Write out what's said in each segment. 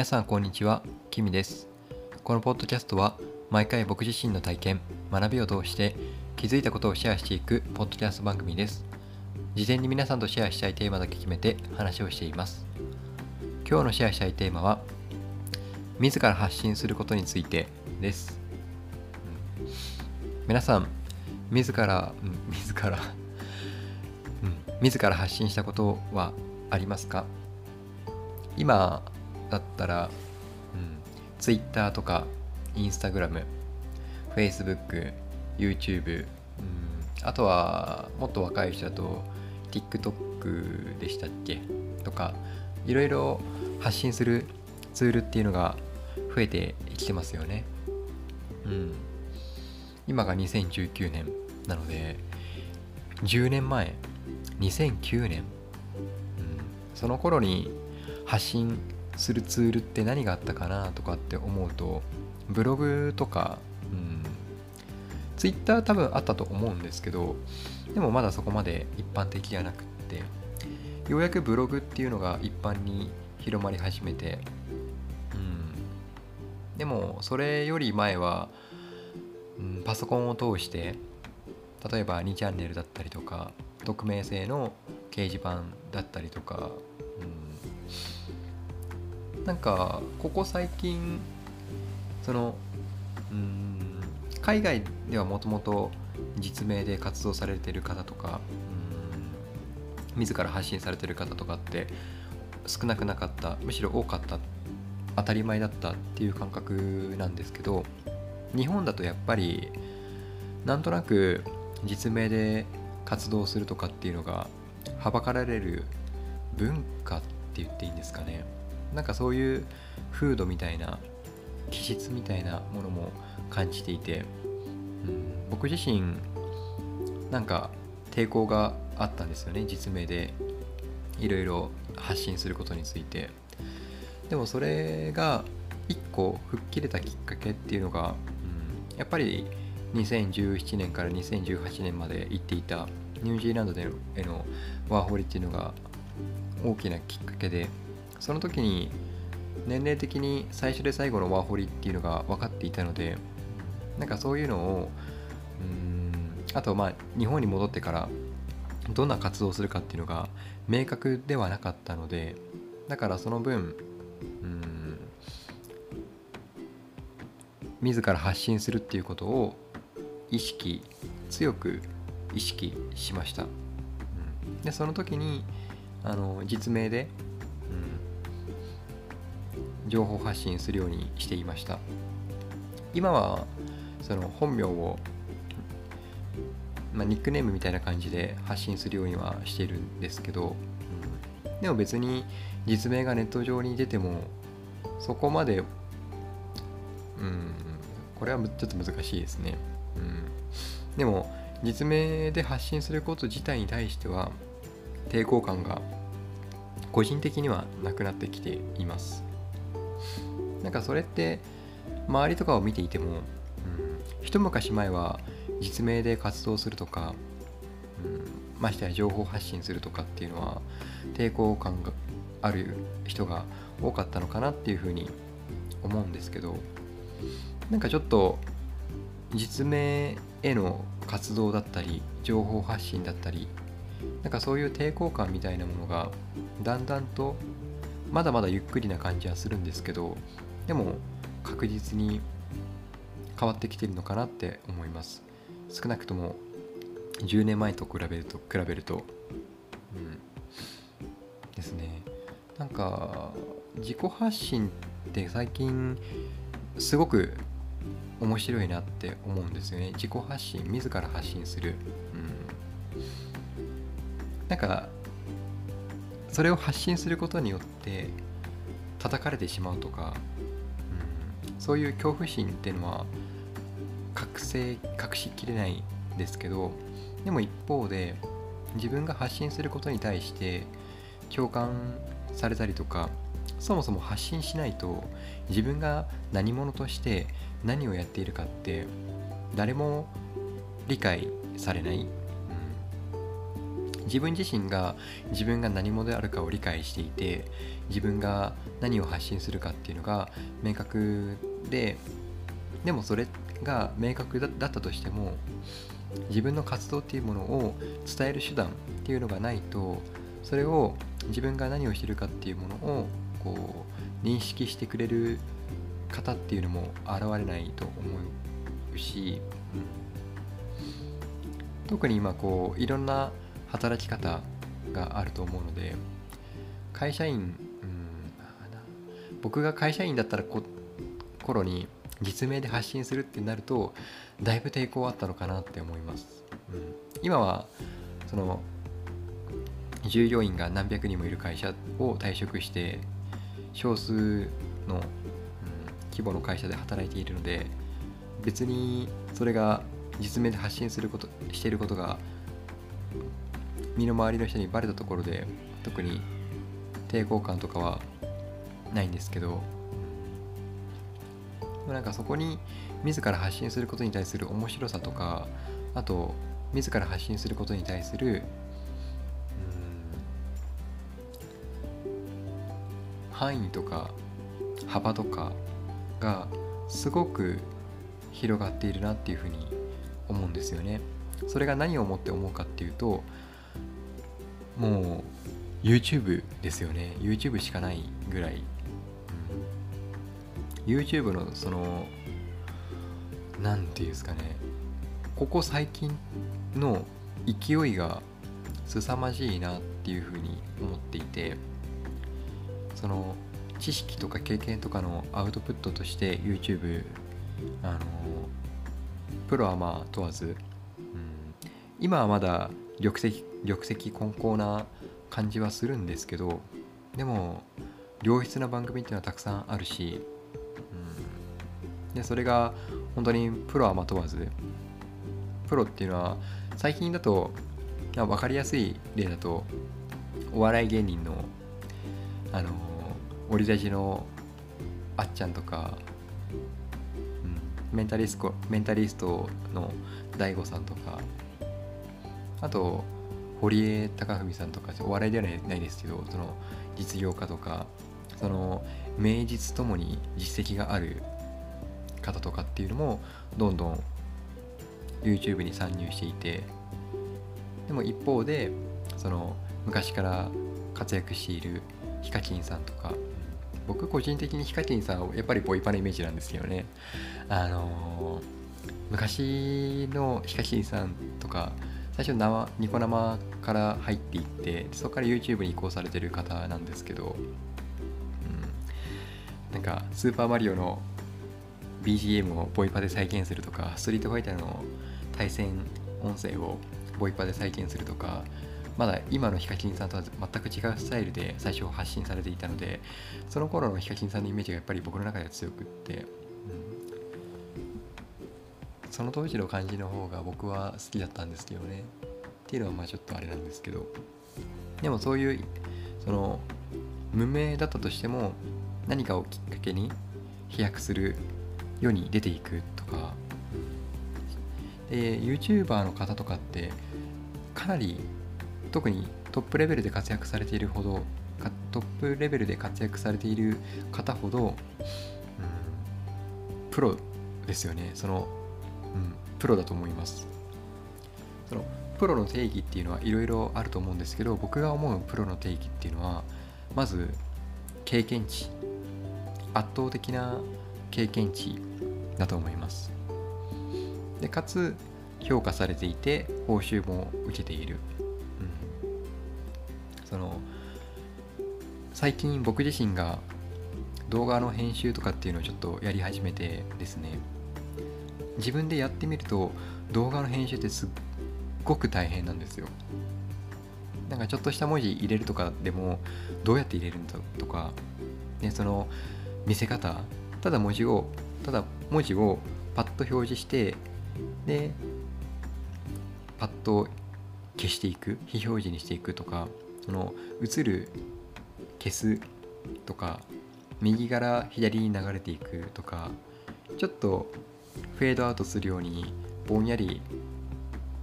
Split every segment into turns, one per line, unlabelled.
皆さんこんにちは、キミです。このポッドキャストは毎回僕自身の体験、学びを通して気づいたことをシェアしていくポッドキャスト番組です。事前に皆さんとシェアしたいテーマだけ決めて話をしています。今日のシェアしたいテーマは自ら発信することについてです。皆さん、自ら、うん自ら、うん、自ら発信したことはありますか？今だったら、うん、Twitter とか Instagram、Facebook、YouTube、うん、あとはもっと若い人だと TikTok でしたっけ？とかいろいろ発信するツールっていうのが増えてきてますよね。うん、今が2019年なので10年前2009年、うん、その頃に発信するツールって何があったかなとかって思うとブログとか、うん、ツイッター多分あったと思うんですけどでもまだそこまで一般的じゃなくってようやくブログっていうのが一般に広まり始めて、うん、でもそれより前は、うん、パソコンを通して例えば2チャンネルだったりとか匿名性の掲示板だったりとか、なんかここ最近そのうん海外ではもともと実名で活動されてる方とかうん自ら発信されてる方とかって少なくなかったむしろ多かった当たり前だったっていう感覚なんですけど日本だとやっぱりなんとなく実名で活動するとかっていうのがはばかられる文化って言っていいんですかね。なんかそういう風土みたいな気質みたいなものも感じていて、うん、僕自身なんか抵抗があったんですよね実名で。いろいろ発信することについて。でもそれが一個吹っ切れたきっかけっていうのが、うん、やっぱり2017年から2018年まで行っていたニュージーランドでへのワーホリっていうのが大きなきっかけでその時に年齢的に最初で最後のワーホリっていうのが分かっていたのでなんかそういうのをうんあとまあ日本に戻ってからどんな活動をするかっていうのが明確ではなかったのでだからその分うん自ら発信するっていうことを意識強く意識しました、うん、でその時にあの実名で、情報発信するようにしていました。今はその本名を、まあ、ニックネームみたいな感じで発信するようにはしているんですけど、うん、でも別に実名がネット上に出てもそこまでうんこれはちょっと難しいですね。うん、でも実名で発信すること自体に対しては抵抗感が個人的にはなくなってきています。なんかそれって周りとかを見ていても、うん、一昔前は実名で活動するとか、うん、ましてや情報発信するとかっていうのは抵抗感がある人が多かったのかなっていうふうに思うんですけどなんかちょっと実名への活動だったり情報発信だったりなんかそういう抵抗感みたいなものがだんだんとまだまだゆっくりな感じはするんですけどでも確実に変わってきてるのかなって思います。少なくとも10年前と比べると比べると。うん。ですね。なんか自己発信って最近すごく面白いなって思うんですよね。自己発信自ら発信する、うん、なんかそれを発信することによって叩かれてしまうとか、そういう恐怖心っていうのは隠せ隠しきれないんですけどでも一方で自分が発信することに対して共感されたりとかそもそも発信しないと自分が何者として何をやっているかって誰も理解されない、うん、自分自身が自分が何者であるかを理解していて自分が何を発信するかっていうのが明確ででもそれが明確だったとしても自分の活動っていうものを伝える手段っていうのがないとそれを自分が何をしてるかっていうものをこう認識してくれる方っていうのも現れないと思うし、うん、特に今こういろんな働き方があると思うので会社員、うん、僕が会社員だったらこ頃に実名で発信するってなるとだいぶ抵抗あったのかなって思います、うん、今はその従業員が何百人もいる会社を退職して少数の、うん、規模の会社で働いているので別にそれが実名で発信することしていることが身の回りの人にバレたところで特に抵抗感とかはないんですけどなんかそこに自ら発信することに対する面白さとかあと自ら発信することに対する範囲とか幅とかがすごく広がっているなっていうふうに思うんですよね。それが何をもって思うかっていうともう YouTube ですよね YouTube しかないぐらい、YouTube のその何て言うんですかね。ここ最近の勢いが凄まじいなっていうふうに思っていてその知識とか経験とかのアウトプットとして YouTube あのプロはまあ問わず、うん、今はまだ玉石玉石混交な感じはするんですけどでも良質な番組っていうのはたくさんあるし、でそれが本当にプロはま問わずプロっていうのは最近だと分かりやすい例だとお笑い芸人のあのオリラジのあっちゃんとか、うん、メンタリストメンタリストの DAIGO さんとかあと堀江貴文さんとかお笑いではないですけどその実業家とかその名実ともに実績がある方とかっていうのもどんどん YouTube に参入していてでも一方でその昔から活躍しているヒカキンさんとか僕個人的にヒカキンさんはやっぱりボイパのイメージなんですけどね。あのー、昔のヒカキンさんとか最初生ニコ生から入っていってそこから YouTube に移行されてる方なんですけど、うん、なんかスーパーマリオの BGM をボイパで再現するとかストリートファイターの対戦音声をボイパで再現するとかまだ今のヒカキンさんとは全く違うスタイルで最初発信されていたのでその頃のヒカキンさんのイメージがやっぱり僕の中では強くって、その当時の感じの方が僕は好きだったんですけどね。っていうのはまあちょっとあれなんですけど。でもそういうその無名だったとしても何かをきっかけに飛躍する世に出ていくとか。で YouTuber の方とかってかなり特にトップレベルで活躍されているほどトップレベルで活躍されている方ほど、うん、プロですよね。そのうん、プロだと思います。そのプロの定義っていうのはいろいろあると思うんですけど僕が思うプロの定義っていうのはまず経験値。圧倒的な経験値。だと思います。でかつ評価されていて報酬も受けている、うん、その最近僕自身が動画の編集とかっていうのをちょっとやり始めてですね。自分でやってみると動画の編集ってすっごく大変なんですよ。なんかちょっとした文字入れるとかでもどうやって入れるんだとか、ね、その見せ方。ただ文字をただ文字をパッと表示してでパッと消していく非表示にしていくとかその映る消すとか右から左に流れていくとかちょっとフェードアウトするようにぼんやり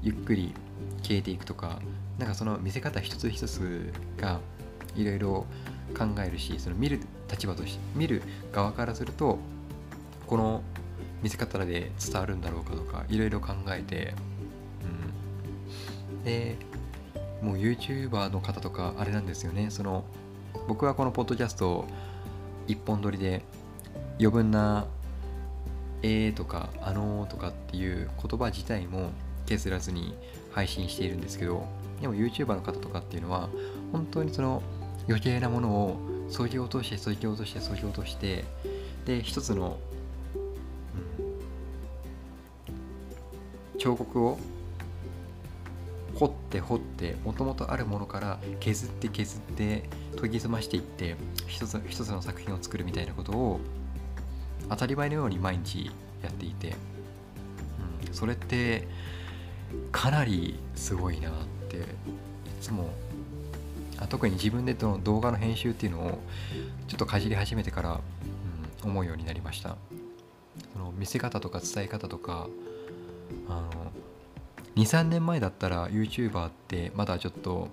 ゆっくり消えていくとかなんかその見せ方一つ一つがいろいろ考えるしその見る立場として見る側からするとこの見せ方で伝わるんだろうかとかいろいろ考えて、うん、でもう YouTuber の方とかあれなんですよね。その僕はこのポッドキャスト一本撮りで余分な「えー」とか「あのー」とかっていう言葉自体も削らずに配信しているんですけどでも YouTuber の方とかっていうのは本当にその余計なものを削ぎ落として削ぎ落として削ぎ落としてで一つの、彫刻を掘って掘ってもともとあるものから削って削って研ぎ澄ましていって一つ一つの作品を作るみたいなことを当たり前のように毎日やっていて、うん、それってかなりすごいなっていつもあ特に自分での動画の編集っていうのをちょっとかじり始めてから、うん、思うようになりました。その見せ方とか伝え方とかあの23年前だったら YouTuber ってまだちょっと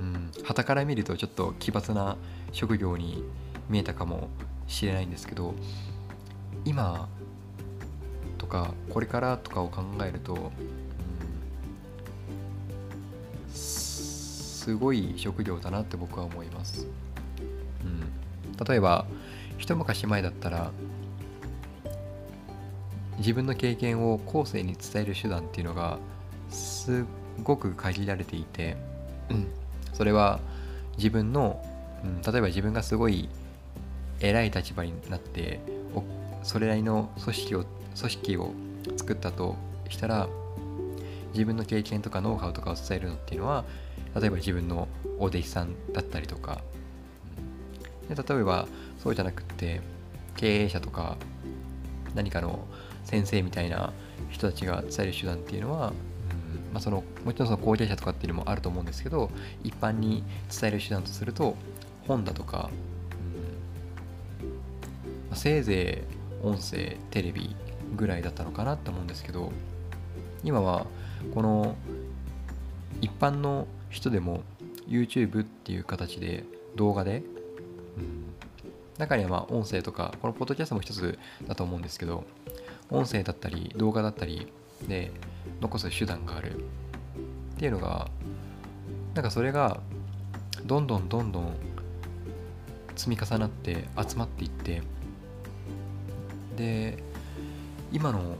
うん旗から見るとちょっと奇抜な職業に見えたかもしれないんですけど今とかこれからとかを考えると、うん、すごい職業だなって僕は思います、うん、例えば一昔前だったら自分の経験を後世に伝える手段っていうのがすごく限られていて、うん、それは自分の、うん、例えば自分がすごい偉い立場になってそれなりの組織を組織を作ったとしたら自分の経験とかノウハウとかを伝えるのっていうのは例えば自分のお弟子さんだったりとか、うん、で例えばそうじゃなくって経営者とか何かの先生みたいな人たちが伝える手段っていうのは、うんまあ、そのもちろんその後継者とかっていうのもあると思うんですけど一般に伝える手段とすると本だとか、うんまあ、せいぜい音声テレビぐらいだったのかなって思うんですけど今はこの一般の人でも YouTube っていう形で動画で、うん、中にはまあ音声とかこのポッドキャストも一つだと思うんですけど音声だったり動画だったりで残す手段がある。っていうのがなんかそれがどんどんどんどん積み重なって集まっていってで今の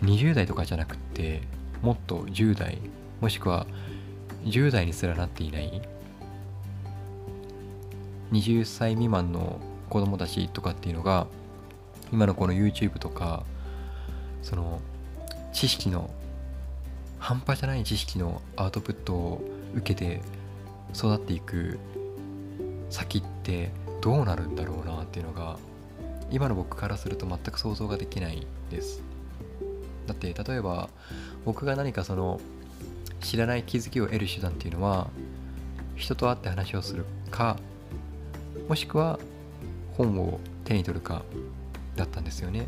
20代とかじゃなくってもっと10代もしくは10代にすらなっていない20歳未満の子供たちとかっていうのが今のこの YouTube とかその知識の半端じゃない知識のアウトプットを受けて育っていく先ってどうなるんだろうなっていうのが今の僕からすると全く想像ができないです。だって例えば僕が何かその知らない気づきを得る手段っていうのは人と会って話をするかもしくは本を手に取るかだったんですよね。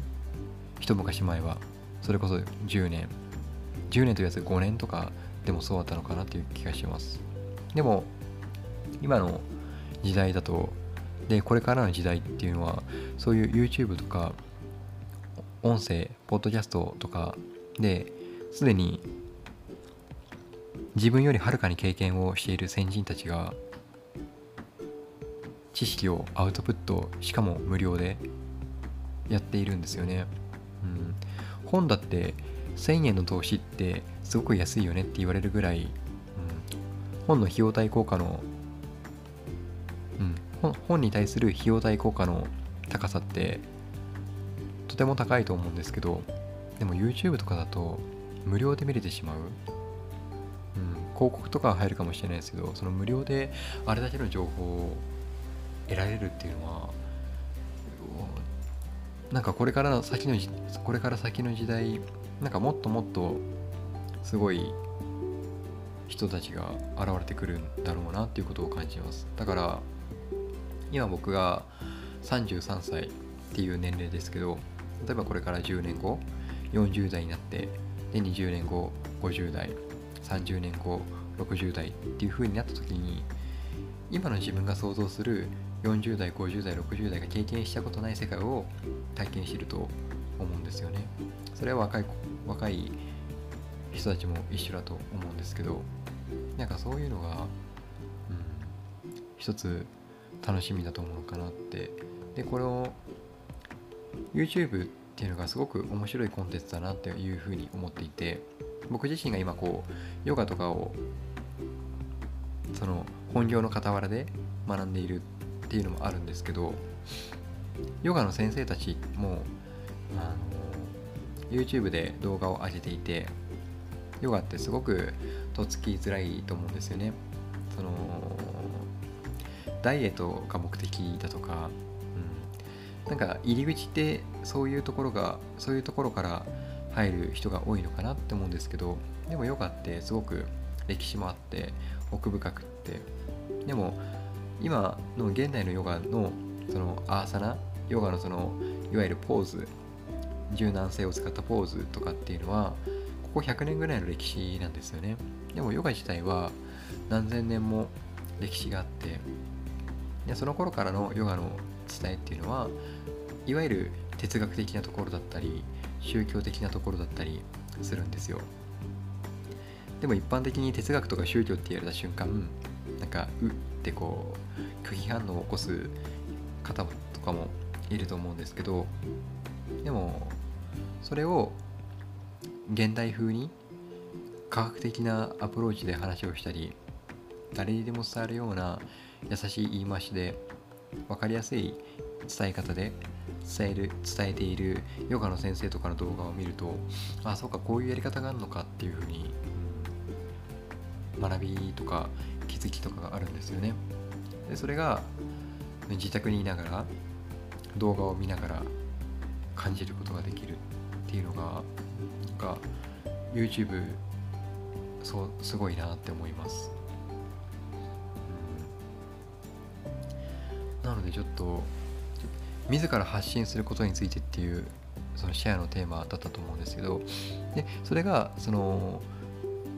一昔前は。それこそ10年。10年というやつ5年とかでもそうだったのかなっていう気がします。でも今の時代だとでこれからの時代っていうのはそういう YouTube とか音声ポッドキャストとかですでに自分よりはるかに経験をしている先人たちが知識をアウトプットしかも無料でやっているんですよね。うん、本だって1000円の投資ってすごく安いよねって言われるぐらい、うん、本の費用対効果の、うん、本に対する費用対効果の高さってとても高いと思うんですけどでも YouTube とかだと無料で見れてしまう、うん、広告とかは入るかもしれないですけどその無料であれだけの情報を得られるっていうのはなんかこれから先のこれから先の時代なんかもっともっとすごい人たちが現れてくるんだろうなっていうことを感じます。だから今僕が33歳っていう年齢ですけど例えばこれから10年後40代になってで20年後50代30年後60代っていう風になった時に今の自分が想像する40代50代60代が経験したことない世界を体験してると思うんですよね。それは若い若い人たちも一緒だと思うんですけどなんかそういうのが、うん、一つ楽しみだと思うのかなって。でこれを YouTube っていうのがすごく面白いコンテンツだなっていうふうに思っていて僕自身が今こうヨガとかをその本業の傍らで学んでいるっていうのもあるんですけどヨガの先生たちもあの YouTube で動画を上げていてヨガってすごくとつきづらいと思うんですよね。そのダイエットが目的だとか、うん、なんか入り口ってそういうところがそういうところから入る人が多いのかなって思うんですけどでもヨガってすごく歴史もあって奥深くって。でも今の現代のヨガのそのアーサナヨガのそのいわゆるポーズ柔軟性を使ったポーズとかっていうのはここ100年ぐらいの歴史なんですよね。でもヨガ自体は何千年も歴史があってでその頃からのヨガの伝えっていうのはいわゆる哲学的なところだったり宗教的なところだったりするんですよ。でも一般的に哲学とか宗教って言われた瞬間なんかうってこう拒否反応を起こす方とかもいると思うんですけどでもそれを現代風に科学的なアプローチで話をしたり誰にでも伝わるような優しい言い回しで分かりやすい伝え方で伝える伝えているヨガの先生とかの動画を見るとあそうかこういうやり方があるのかっていうふうに学びとか気づきとかがあるんですよね。でそれが自宅にいながら動画を見ながら感じることができるっていうのがなんか YouTube そうすごいなって思います、うん、なのでちょっと自ら発信することについてっていうそのシェアのテーマだったと思うんですけどでそれがその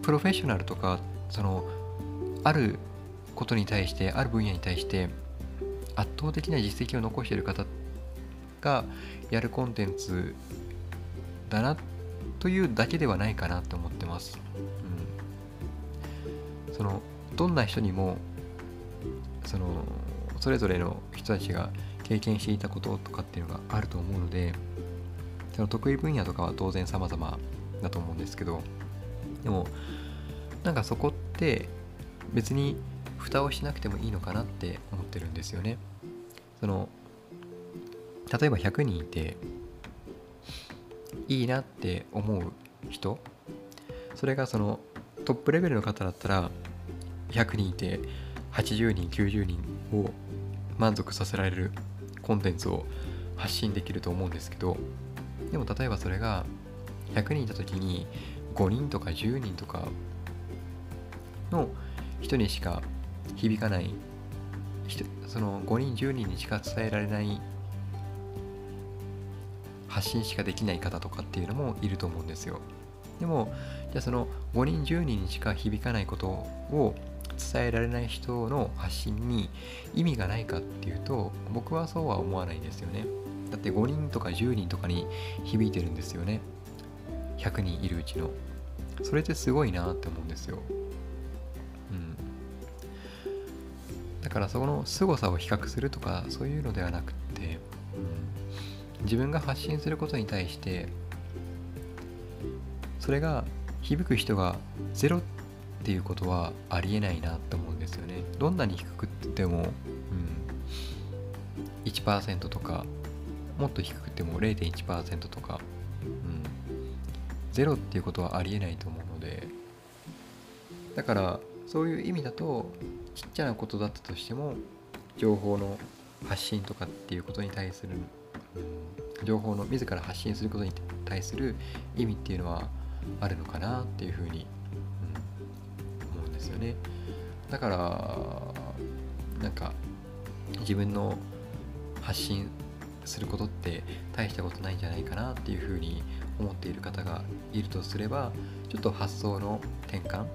プロフェッショナルとかそのあることに対してある分野に対して圧倒的な実績を残している方がやるコンテンツだなというだけではないかなと思ってます。うん、そのどんな人にもそのそれぞれの人たちが経験していたこととかっていうのがあると思うのでその得意分野とかは当然様々だと思うんですけどでもなんかそこって別に蓋をしなくてもいいのかなって思ってるんですよね。その例えば100人いていいなって思う人それがそのトップレベルの方だったら100人いて80人90人を満足させられるコンテンツを発信できると思うんですけどでも例えばそれが100人いた時に5人とか10人とかの人にしか響かないその5人10人にしか伝えられない発信しかできない方とかっていうのもいると思うんですよ。でもじゃあその5人10人にしか響かないことを伝えられない人の発信に意味がないかっていうと僕はそうは思わないんですよね。だって5人とか10人とかに響いてるんですよね。100人いるうちの。それってすごいなって思うんですよ。だからそこの凄さを比較するとかそういうのではなくて、うん、自分が発信することに対してそれが響く人がゼロっていうことはありえないなって思うんですよね。どんなに低くっても、うん、1%とか、もっと低くても0.1%とか、うん、ゼロっていうことはありえないと思うので、だからそういう意味だと、ちっちゃなことだったとしても、情報の発信とかっていうことに対する、うん、情報の自ら発信することに対する意味っていうのはあるのかなっていうふうにですよね。だからなんか自分の発信することって大したことないんじゃないかなっていうふうに思っている方がいるとすればちょっと発想の転換、うん、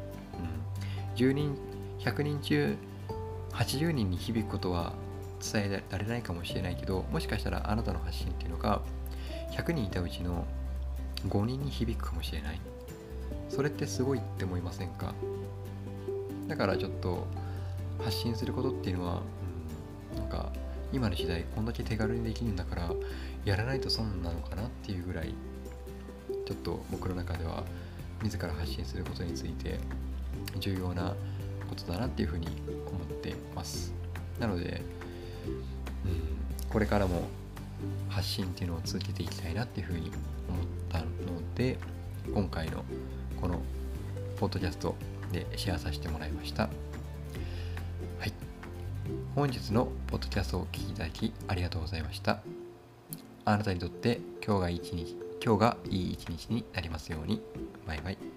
10人100人中80人に響くことは伝えられないかもしれないけどもしかしたらあなたの発信っていうのが100人いたうちの5人に響くかもしれない。それってすごいって思いませんか？だからちょっと発信することっていうのは、うん、なんか今の時代こんだけ手軽にできるんだからやらないと損なのかなっていうぐらいちょっと僕の中では自ら発信することについて重要なことだなっていうふうに思ってます。なので、うん、これからも発信っていうのを続けていきたいなっていうふうに思ったので今回のこのポッドキャストでシェアさせてもらいました。はい。本日のポッドキャストをお聴きいただきありがとうございました。あなたにとって今日が一日今日がいい一日になりますように。バイバイ。